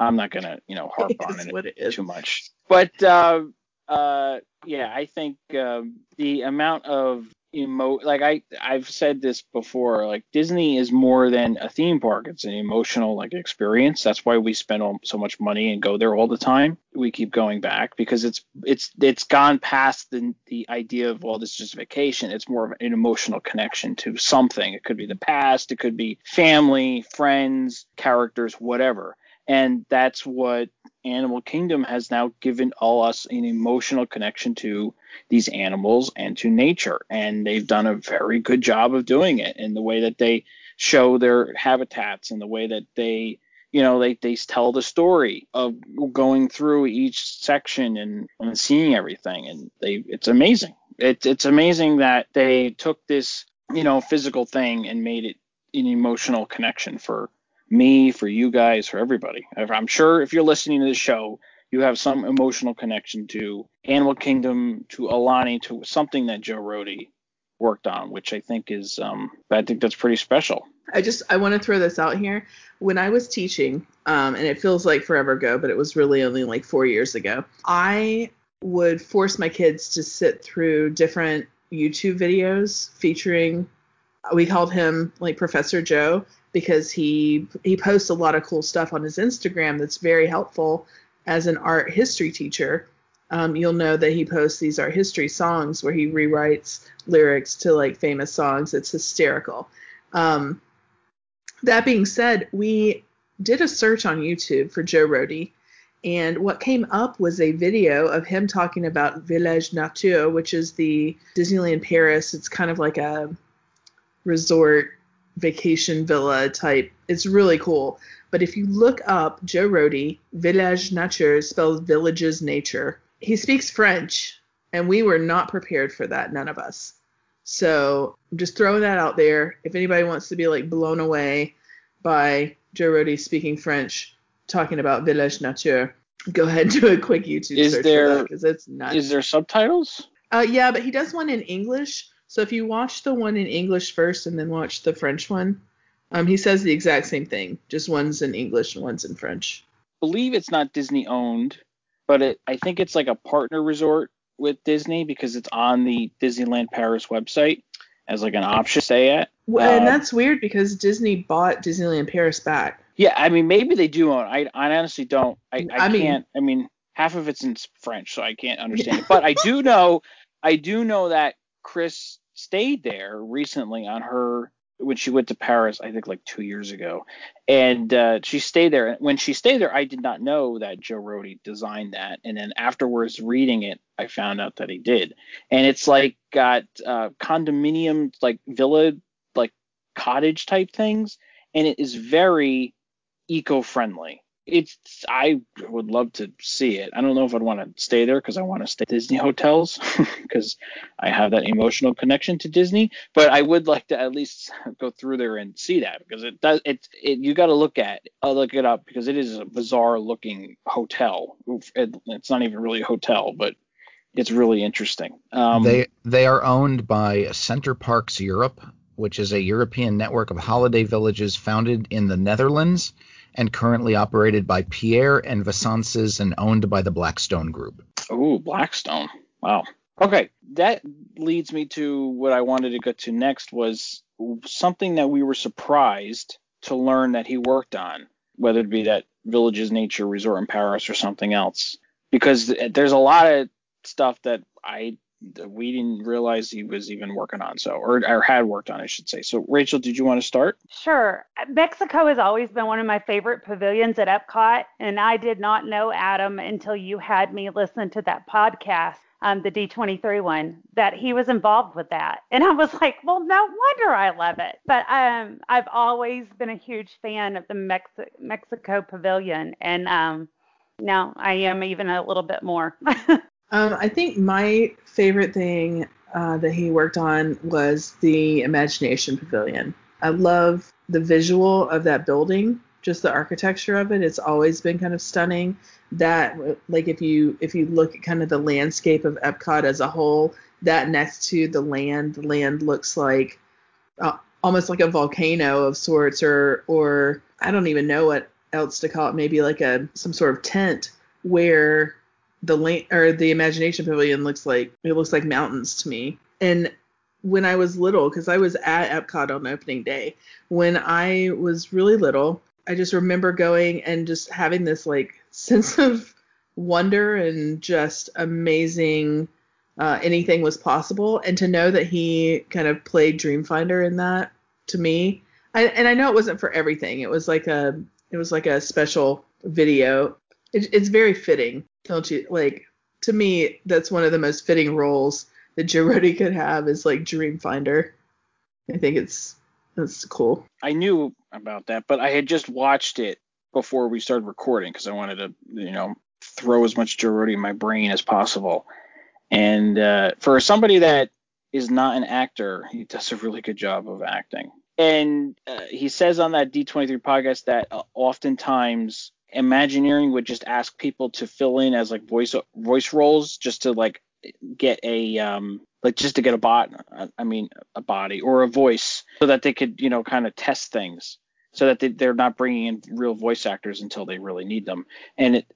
I'm not gonna you know harp It on is it what it is. too much. But uh, uh, yeah, I think um, the amount of emo like I I've said this before, like Disney is more than a theme park. It's an emotional like experience. That's why we spend all, so much money and go there all the time. We keep going back because it's it's it's gone past the the idea of well, this is just vacation. It's more of an emotional connection to something. It could be the past, it could be family, friends, characters, whatever. And that's what Animal Kingdom has now given all us an emotional connection to these animals and to nature. And they've done a very good job of doing it in the way that they show their habitats and the way that they, you know, they, they tell the story of going through each section and, and seeing everything. And they, it's amazing. It's, it's amazing that they took this, you know, physical thing and made it an emotional connection for me, for you guys, for everybody. I'm sure if you're listening to the show, you have some emotional connection to Animal Kingdom, to Aulani, to something that Joe Rohde worked on, which I think is, um, I think that's pretty special. I just I want to throw this out here. When I was teaching, um, and it feels like forever ago, but it was really only like four years ago. I would force my kids to sit through different YouTube videos featuring. We called him like Professor Joe because he he posts a lot of cool stuff on his Instagram that's very helpful as an art history teacher, um, you'll know that he posts these art history songs where he rewrites lyrics to like famous songs. It's hysterical. Um, that being said, we did a search on YouTube for Joe Rohde, and what came up was a video of him talking about Village Nature, which is the Disneyland Paris. It's kind of like a resort vacation villa type. It's really cool. But if you look up Joe Rohde, Village Nature spells villages nature. He speaks French, and we were not prepared for that, none of us. So I'm just throwing that out there. If anybody wants to be like blown away by Joe Rohde speaking French, talking about Village Nature, go ahead and do a quick YouTube Is search there- for that because it's nuts. Is there subtitles? Uh, yeah, but he does one in English. So if you watch the one in English first and then watch the French one, um, he says the exact same thing. Just one's in English and one's in French. believe it's not Disney owned, but it, I think it's like a partner resort with Disney because it's on the Disneyland Paris website as like an option to stay at. Well, and Um, that's weird because Disney bought Disneyland Paris back. Yeah, I mean maybe they do own. I I honestly don't. I, I, I mean- can't. I mean half of it's in French, so I can't understand it. But I do know. I do know that Chris stayed there recently on her when she went to Paris. I think like two years ago, and uh, she stayed there. When she stayed there, I did not know that Joe Rohde designed that, and then afterwards reading it, I found out that he did. And it's like got uh, condominium like villa like cottage type things, and it is very eco-friendly. It's I would love to see it. I don't know if I'd want to stay there because I want to stay at Disney hotels because I have that emotional connection to Disney. But I would like to at least go through there and see that because it does. It's it, you got to look at I'll look it up because it is a bizarre looking hotel. It, it's not even really a hotel, but it's really interesting. Um, they they are owned by Center Parcs Europe, which is a European network of holiday villages founded in the Netherlands and currently operated by Pierre and Vacances and owned by the Blackstone Group. Ooh, Blackstone. Wow. Okay, that leads me to what I wanted to get to next was something that we were surprised to learn that he worked on, whether it be that Villages Nature Resort in Paris or something else, because there's a lot of stuff that I we didn't realize he was even working on, so or, or had worked on, I should say. So, Rachel, did you want to start? Sure. Mexico has always been one of my favorite pavilions at Epcot, and I did not know Adam until you had me listen to that podcast, um, the D23 one, that he was involved with that. And I was like, well, no wonder I love it. But um, I've always been a huge fan of the Mexi- Mexico pavilion, and um, now I am even a little bit more. Um, I think my favorite thing uh, that he worked on was the Imagination Pavilion. I love the visual of that building, just the architecture of it. It's always been kind of stunning. That like if you if you look at kind of the landscape of Epcot as a whole, that next to the land, the land looks like uh, almost like a volcano of sorts, or or I don't even know what else to call it. Maybe like a some sort of tent where the lane or the imagination pavilion looks like it looks like mountains to me. And when i was little because i was at epcot on opening day when i was really little i just remember going and just having this like sense of wonder and just amazing uh, anything was possible. And to know that he kind of played dreamfinder in that to me I, and i know it wasn't for everything. It was like a it was like a special video it, it's very fitting don't you like to me that's one of the most fitting roles that Joe could have is like dream finder. I think it's that's cool. I knew about that, but I had just watched it before we started recording because I wanted to, you know, throw as much Joe in my brain as possible. And uh, for somebody that is not an actor, he does a really good job of acting. And uh, he says on that D23 podcast that uh, oftentimes Imagineering would just ask people to fill in as like voice voice roles just to like get a um like just to get a bot I mean a body or a voice so that they could you know kind of test things so that they, they're not bringing in real voice actors until they really need them. And it,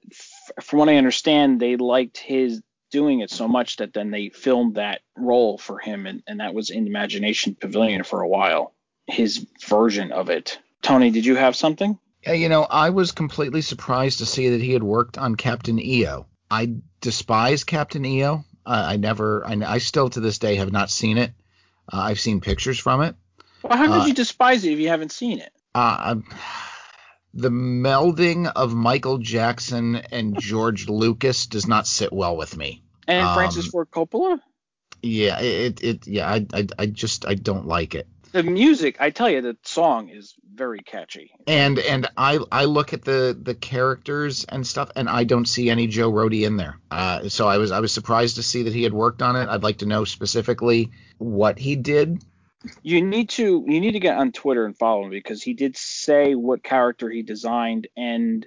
from what I understand they liked his doing it so much that then they filmed that role for him and, and that was in Imagination Pavilion for a while his version of it. Tony did you have something you know, I was completely surprised to see that he had worked on Captain EO. I despise Captain EO. Uh, I never, I, I, still to this day have not seen it. Uh, I've seen pictures from it. Well, how could uh, you despise it if you haven't seen it? Uh, the melding of Michael Jackson and George Lucas does not sit well with me. And um, Francis Ford Coppola. Yeah, it, it, yeah, I, I, I just, I don't like it the music, I tell you, the song is very catchy. And and I I look at the the characters and stuff, and I don't see any Joe Rohde in there. Uh, so I was I was surprised to see that he had worked on it. I'd like to know specifically what he did. You need to you need to get on Twitter and follow him because he did say what character he designed, and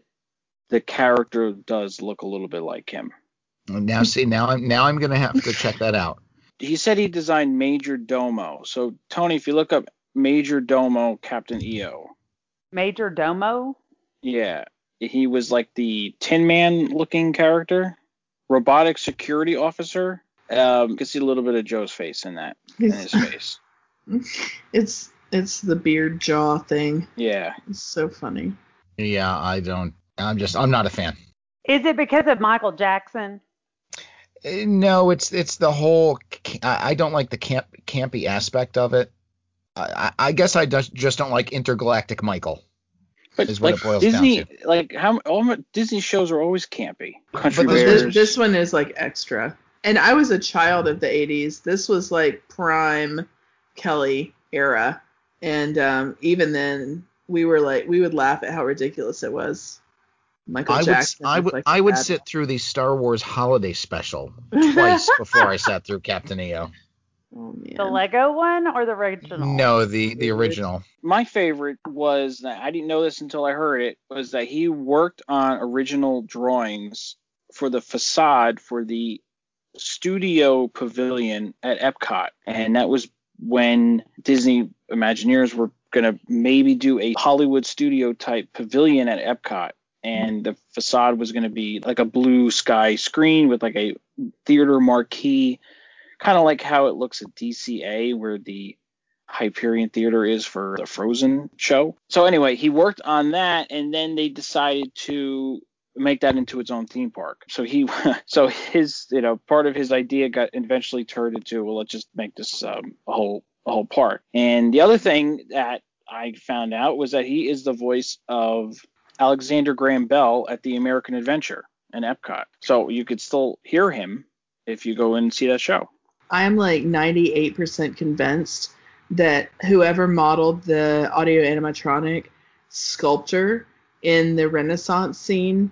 the character does look a little bit like him. Now see now I'm now I'm gonna have to check that out he said he designed Major Domo. So Tony, if you look up Major Domo Captain EO. Major Domo? Yeah. He was like the Tin Man looking character, robotic security officer. Um, you can see a little bit of Joe's face in that, in his face. It's it's the beard jaw thing. Yeah. It's so funny. Yeah, I don't. I'm just. I'm not a fan. Is it because of Michael Jackson? No, it's it's the whole. I don't like the camp campy aspect of it. I, I guess I just don't like intergalactic Michael. But is what like it boils Disney, down to. like how all Disney shows are always campy. Country but this, this one is like extra. And I was a child of the '80s. This was like prime Kelly era, and um, even then we were like we would laugh at how ridiculous it was. Michael I Jackson. Would, I would, like I would sit through the Star Wars Holiday Special twice before I sat through Captain EO. Oh, the Lego one or the original? No, the the original. My favorite was that I didn't know this until I heard it was that he worked on original drawings for the facade for the studio pavilion at Epcot, and that was when Disney Imagineers were gonna maybe do a Hollywood studio type pavilion at Epcot and the facade was going to be like a blue sky screen with like a theater marquee, kind of like how it looks at DCA, where the Hyperion Theater is for the Frozen show. So anyway, he worked on that, and then they decided to make that into its own theme park. So he, so his, you know, part of his idea got eventually turned into, well, let's just make this um, a whole a whole park. And the other thing that I found out was that he is the voice of Alexander Graham Bell at the American Adventure in Epcot. So you could still hear him if you go and see that show. I'm like 98% convinced that whoever modeled the audio animatronic sculpture in the Renaissance scene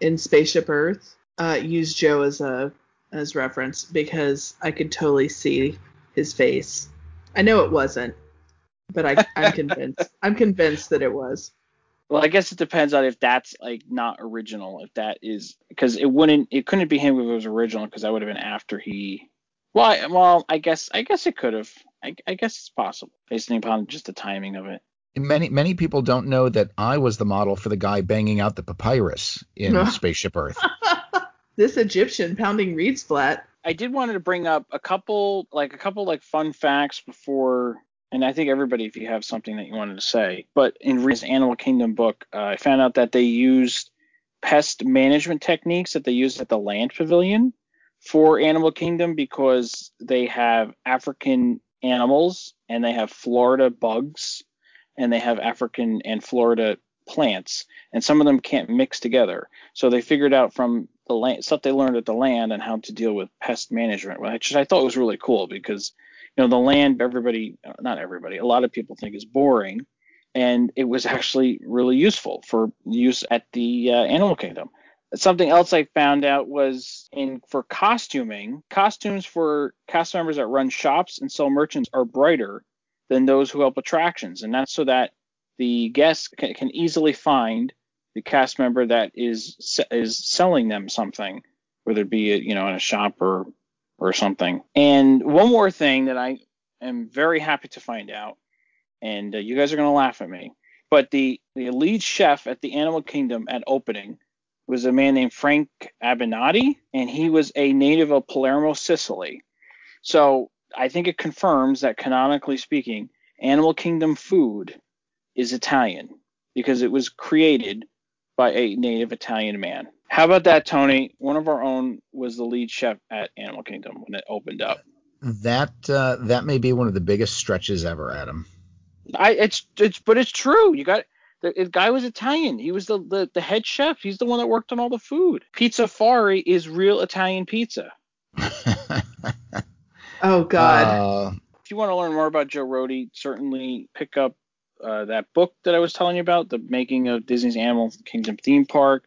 in Spaceship Earth uh, used Joe as a as reference because I could totally see his face. I know it wasn't, but I, I'm convinced. I'm convinced that it was. Well, I guess it depends on if that's like not original. If that is because it wouldn't, it couldn't be him if it was original because that would have been after he. Well, I, well, I guess I guess it could have. I, I guess it's possible based upon just the timing of it. Many many people don't know that I was the model for the guy banging out the papyrus in Spaceship Earth. this Egyptian pounding reeds flat. I did wanted to bring up a couple like a couple like fun facts before and I think everybody, if you have something that you wanted to say, but in Reed's Animal Kingdom book, uh, I found out that they used pest management techniques that they used at the land pavilion for Animal Kingdom because they have African animals and they have Florida bugs and they have African and Florida plants, and some of them can't mix together. So they figured out from the land stuff they learned at the land and how to deal with pest management, which I thought was really cool because know the land everybody not everybody a lot of people think is boring. And it was actually really useful for use at the uh, animal kingdom. Something else i found out was in for costuming costumes for cast members that run shops and sell merchants are brighter than those who help attractions. And that's so that the guests can, can easily find the cast member that is is selling them something whether it be you know in a shop or or something. And one more thing that I am very happy to find out, and uh, you guys are going to laugh at me, but the, the lead chef at the Animal Kingdom at opening was a man named Frank Abenati, and he was a native of Palermo, Sicily. So I think it confirms that canonically speaking, Animal Kingdom food is Italian. because it was created by a native Italian man. How about that, Tony? One of our own was the lead chef at Animal Kingdom when it opened up. That uh, that may be one of the biggest stretches ever, Adam. I it's it's but it's true. You got the, the guy was Italian. He was the, the the head chef. He's the one that worked on all the food. Pizzafari is real Italian pizza. Oh God. Uh, if you want to learn more about Joe Rohde, certainly pick up uh, that book that I was telling you about, the making of Disney's Animal Kingdom theme park.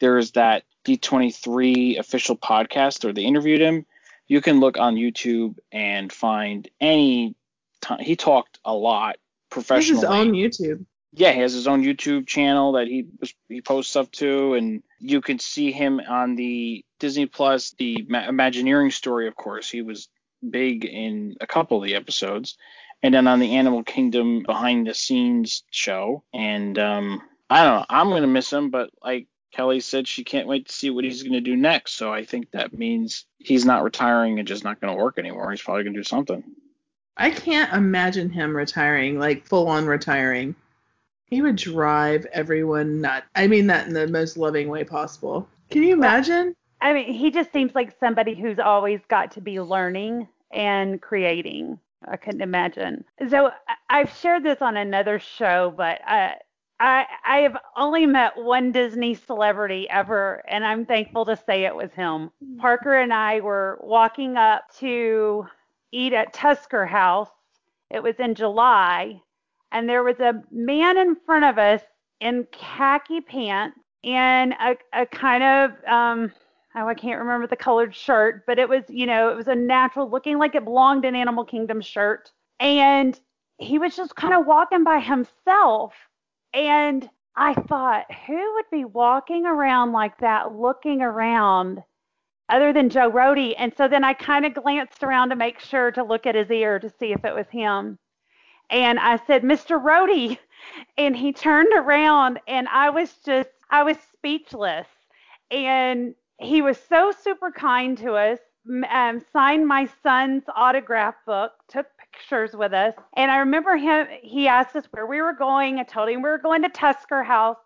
There's that D23 official podcast, where they interviewed him. You can look on YouTube and find any time. He talked a lot He has professionally. his own YouTube. yeah, he has his own YouTube channel that he he posts stuff to, and you can see him on the Disney Plus, the Ma- Imagineering story. Of course, he was big in a couple of the episodes, and then on the Animal Kingdom behind the scenes show. And um, I don't know, I'm gonna miss him, but like Kelly said, she can't wait to see what he's gonna do next. So I think that means he's not retiring and just not gonna work anymore. He's probably gonna do something. I can't imagine him retiring, like full on retiring. He would drive everyone nuts. I mean that in the most loving way possible. Can you imagine? I mean, he just seems like somebody who's always got to be learning and creating. I couldn't imagine. So I- I've shared this on another show, but I, I I have only met one Disney celebrity ever, and I'm thankful to say it was him. Parker and I were walking up to eat at Tusker House. It was in July, and there was a man in front of us in khaki pants and a, a kind of um oh I can't remember the colored shirt, but it was, you know, it was a natural looking like it belonged in Animal Kingdom shirt. And he was just kind of walking by himself. And I thought, who would be walking around like that, looking around other than Joe Rohde? And so then I kind of glanced around to make sure to look at his ear to see if it was him. And I said, Mr. Rohde. And he turned around and I was just, I was speechless. And he was so super kind to us, um, signed my son's autograph book, took pictures with us. And I remember him, he asked us where we were going. I told him we were going to Tusker House.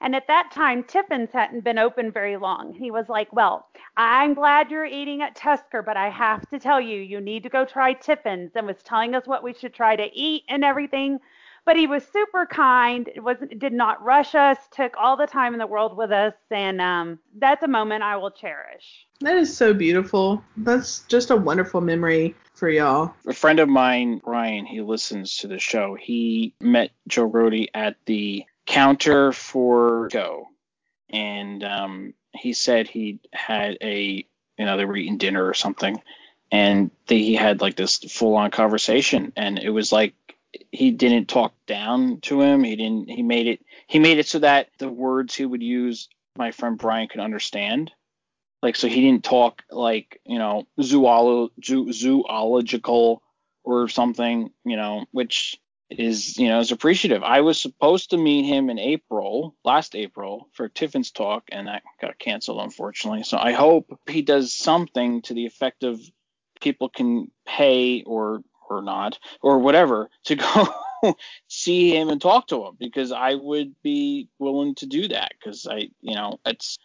And at that time, Tiffin's hadn't been open very long. He was like, Well, I'm glad you're eating at Tusker, but I have to tell you, you need to go try Tiffin's and was telling us what we should try to eat and everything. But he was super kind. It wasn't did not rush us, took all the time in the world with us, and um, that's a moment I will cherish. That is so beautiful. That's just a wonderful memory for y'all. a friend of mine, Ryan, he listens to the show. He met Joe Rohde at the counter for Go, and um, he said he had a, you know, they were eating dinner or something, and they, he had like this full-on conversation, and it was like he didn't talk down to him. He didn't. He made it. He made it so that the words he would use, my friend Brian could understand. Like so, he didn't talk like you know zoolo- zoo- zoological or something, you know, which is you know is appreciative. I was supposed to meet him in April, last April, for Tiffin's talk, and that got canceled unfortunately. So I hope he does something to the effect of people can pay or or not or whatever to go see him and talk to him because I would be willing to do that because I you know it's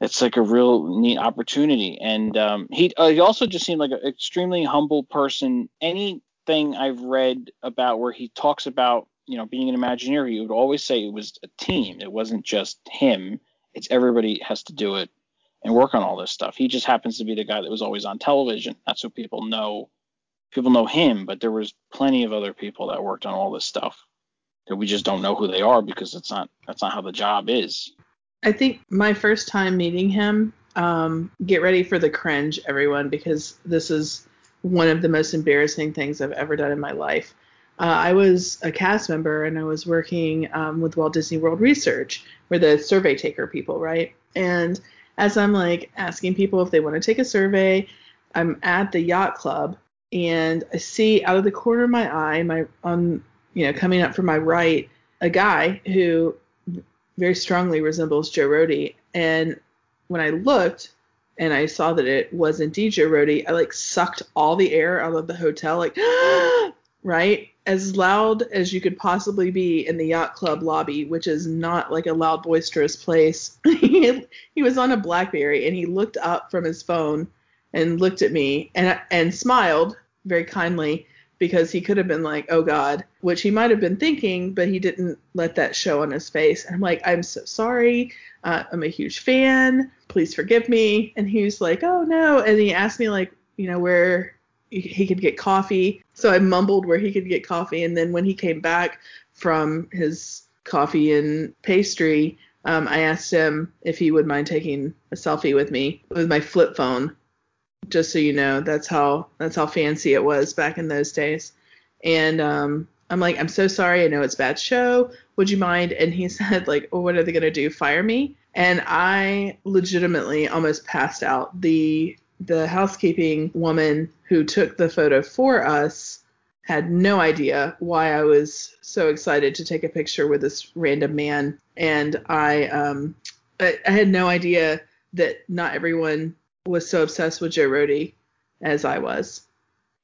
it's like a real neat opportunity. And um, he uh, he also just seemed like an extremely humble person. Anything I've read about where he talks about you know being an Imagineer he would always say it was a team. It wasn't just him. It's everybody has to do it and work on all this stuff. He just happens to be the guy that was always on television. That's what people know people know him, but there was plenty of other people that worked on all this stuff that we just don't know who they are because it's not that's not how the job is. I think my first time meeting him, um, get ready for the cringe, everyone, because this is one of the most embarrassing things I've ever done in my life. Uh, I was a cast member and I was working um, with Walt Disney World Research. We're the survey taker people, right? And as I'm like asking people if they want to take a survey, I'm at the yacht club and I see out of the corner of my eye, my on you know coming up from my right, a guy who very strongly resembles Joe Rohde. And when I looked and I saw that it was indeed Joe Rohde, I like sucked all the air out of the hotel, like right. as loud as you could possibly be in the yacht club lobby, which is not like a loud, boisterous place. he was on a BlackBerry and he looked up from his phone and looked at me and and smiled very kindly because he could have been like, "Oh God," which he might have been thinking, but he didn't let that show on his face. And I'm like, "I'm so sorry. Uh, I'm a huge fan. Please forgive me." And he was like, "Oh no," and he asked me like, you know, where he could get coffee. So I mumbled where he could get coffee, and then when he came back from his coffee and pastry, um, I asked him if he would mind taking a selfie with me with my flip phone. Just so you know, that's how that's how fancy it was back in those days. And um, I'm like, I'm so sorry. I know it's bad show. Would you mind? And he said, like, oh, what are they gonna do? Fire me? And I legitimately almost passed out. The the housekeeping woman who took the photo for us had no idea why I was so excited to take a picture with this random man, and I um I, I had no idea that not everyone was so obsessed with Joe Rohde as I was,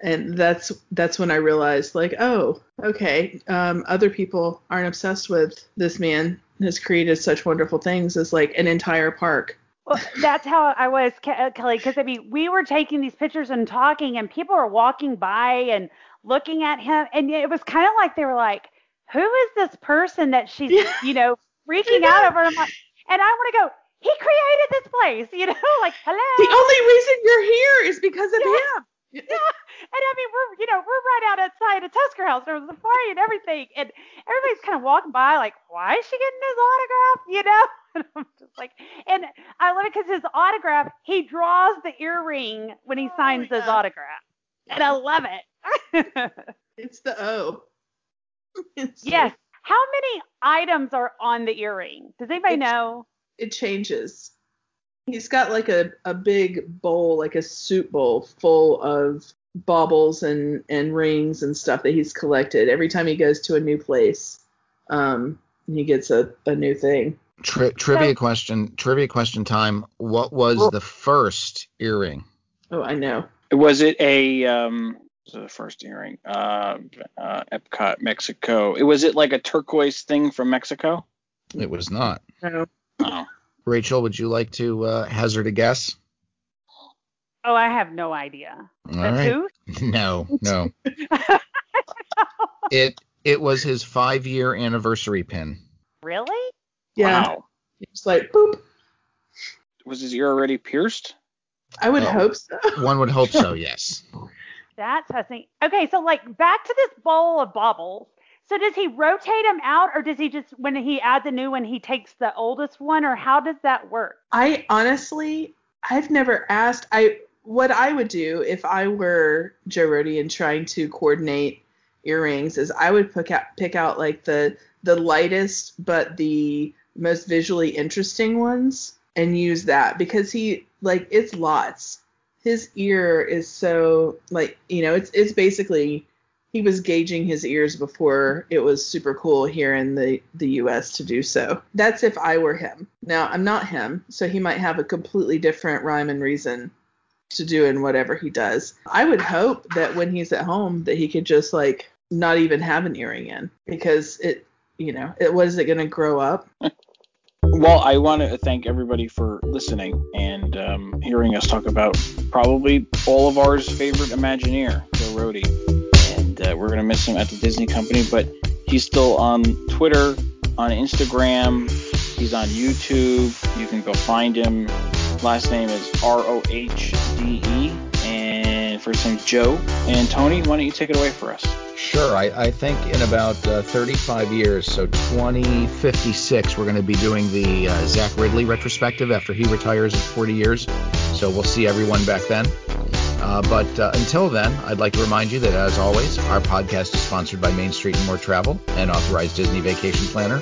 and that's that's when I realized like oh okay um, other people aren't obsessed with this man has created such wonderful things as like an entire park well, that's how I was, uh, Kelly, because I mean, we were taking these pictures and talking, and people were walking by and looking at him, and it was kind of like they were like, "Who is this person that she's, yeah. you know, freaking out over?" And, like, and I want to go. He created this place, you know, like hello. The only reason you're here is because of yeah. him. yeah, and I mean we're you know we're right out outside of Tusker House. There was a party and everything, and everybody's kind of walking by like, why is she getting his autograph? You know, and I'm just like, and I love it because his autograph, he draws the earring when he oh, signs oh, his autograph, and I love it. it's the O. It's yes. How many items are on the earring? Does anybody know? It changes. He's got like a, a big bowl, like a soup bowl full of baubles and, and rings and stuff that he's collected. Every time he goes to a new place, um, he gets a, a new thing. Tri- trivia so, question, trivia question time. What was well, the first earring? Oh, I know. Was it a um the first earring? Uh, uh, Epcot, Mexico. It was it like a turquoise thing from Mexico? It was not. No. Oh. Rachel, would you like to uh, hazard a guess? Oh, I have no idea. All right. Who? No, no. it it was his five year anniversary pin. Really? Yeah. Wow. It's like boop. Was his ear already pierced? I would oh, hope so. one would hope so. Yes. That's fascinating. Okay, so like back to this bowl of baubles. So does he rotate them out, or does he just when he adds a new one, he takes the oldest one, or how does that work? I honestly, I've never asked. I what I would do if I were Joe Rohde and trying to coordinate earrings is I would pick out pick out like the the lightest but the most visually interesting ones and use that because he like it's lots. His ear is so like you know it's it's basically he was gauging his ears before it was super cool here in the, the US to do so. That's if I were him. Now, I'm not him, so he might have a completely different rhyme and reason to do in whatever he does. I would hope that when he's at home that he could just like not even have an earring in because it, you know, it was it going to grow up? Well, I want to thank everybody for listening and um, hearing us talk about probably all of ours favorite Imagineer, Joe Rohde uh, we're gonna miss him at the Disney Company. But he's still on Twitter, on Instagram. He's on YouTube. You can go find him. Last name is R O H D E, and first name Joe. And Tony, why don't you take it away for us? Sure. I, I think in about uh, 35 years, so 2056, we're going to be doing the uh, Zach Riddley retrospective after he retires at 40 years. So we'll see everyone back then. Uh, but uh, until then, I'd like to remind you that, as always, our podcast is sponsored by Main Street and More Travel, an authorized Disney vacation planner.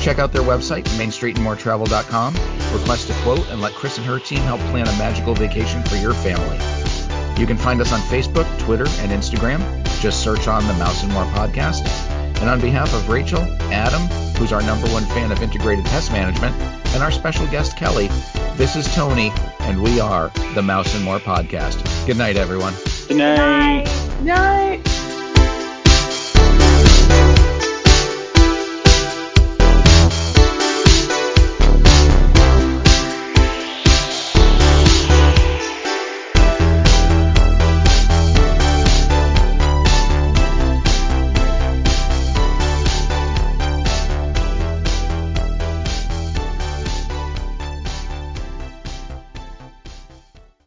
Check out their website, mainstreetandmoretravel.com. Request a quote and let Chris and her team help plan a magical vacation for your family. You can find us on Facebook, Twitter, and Instagram. Just search on the Mouse and More podcast. And on behalf of Rachel, Adam, who's our number one fan of integrated pest management, and our special guest, Kelly, this is Tony, and we are the Mouse and More podcast. Good night, everyone. Good night. Good night. night.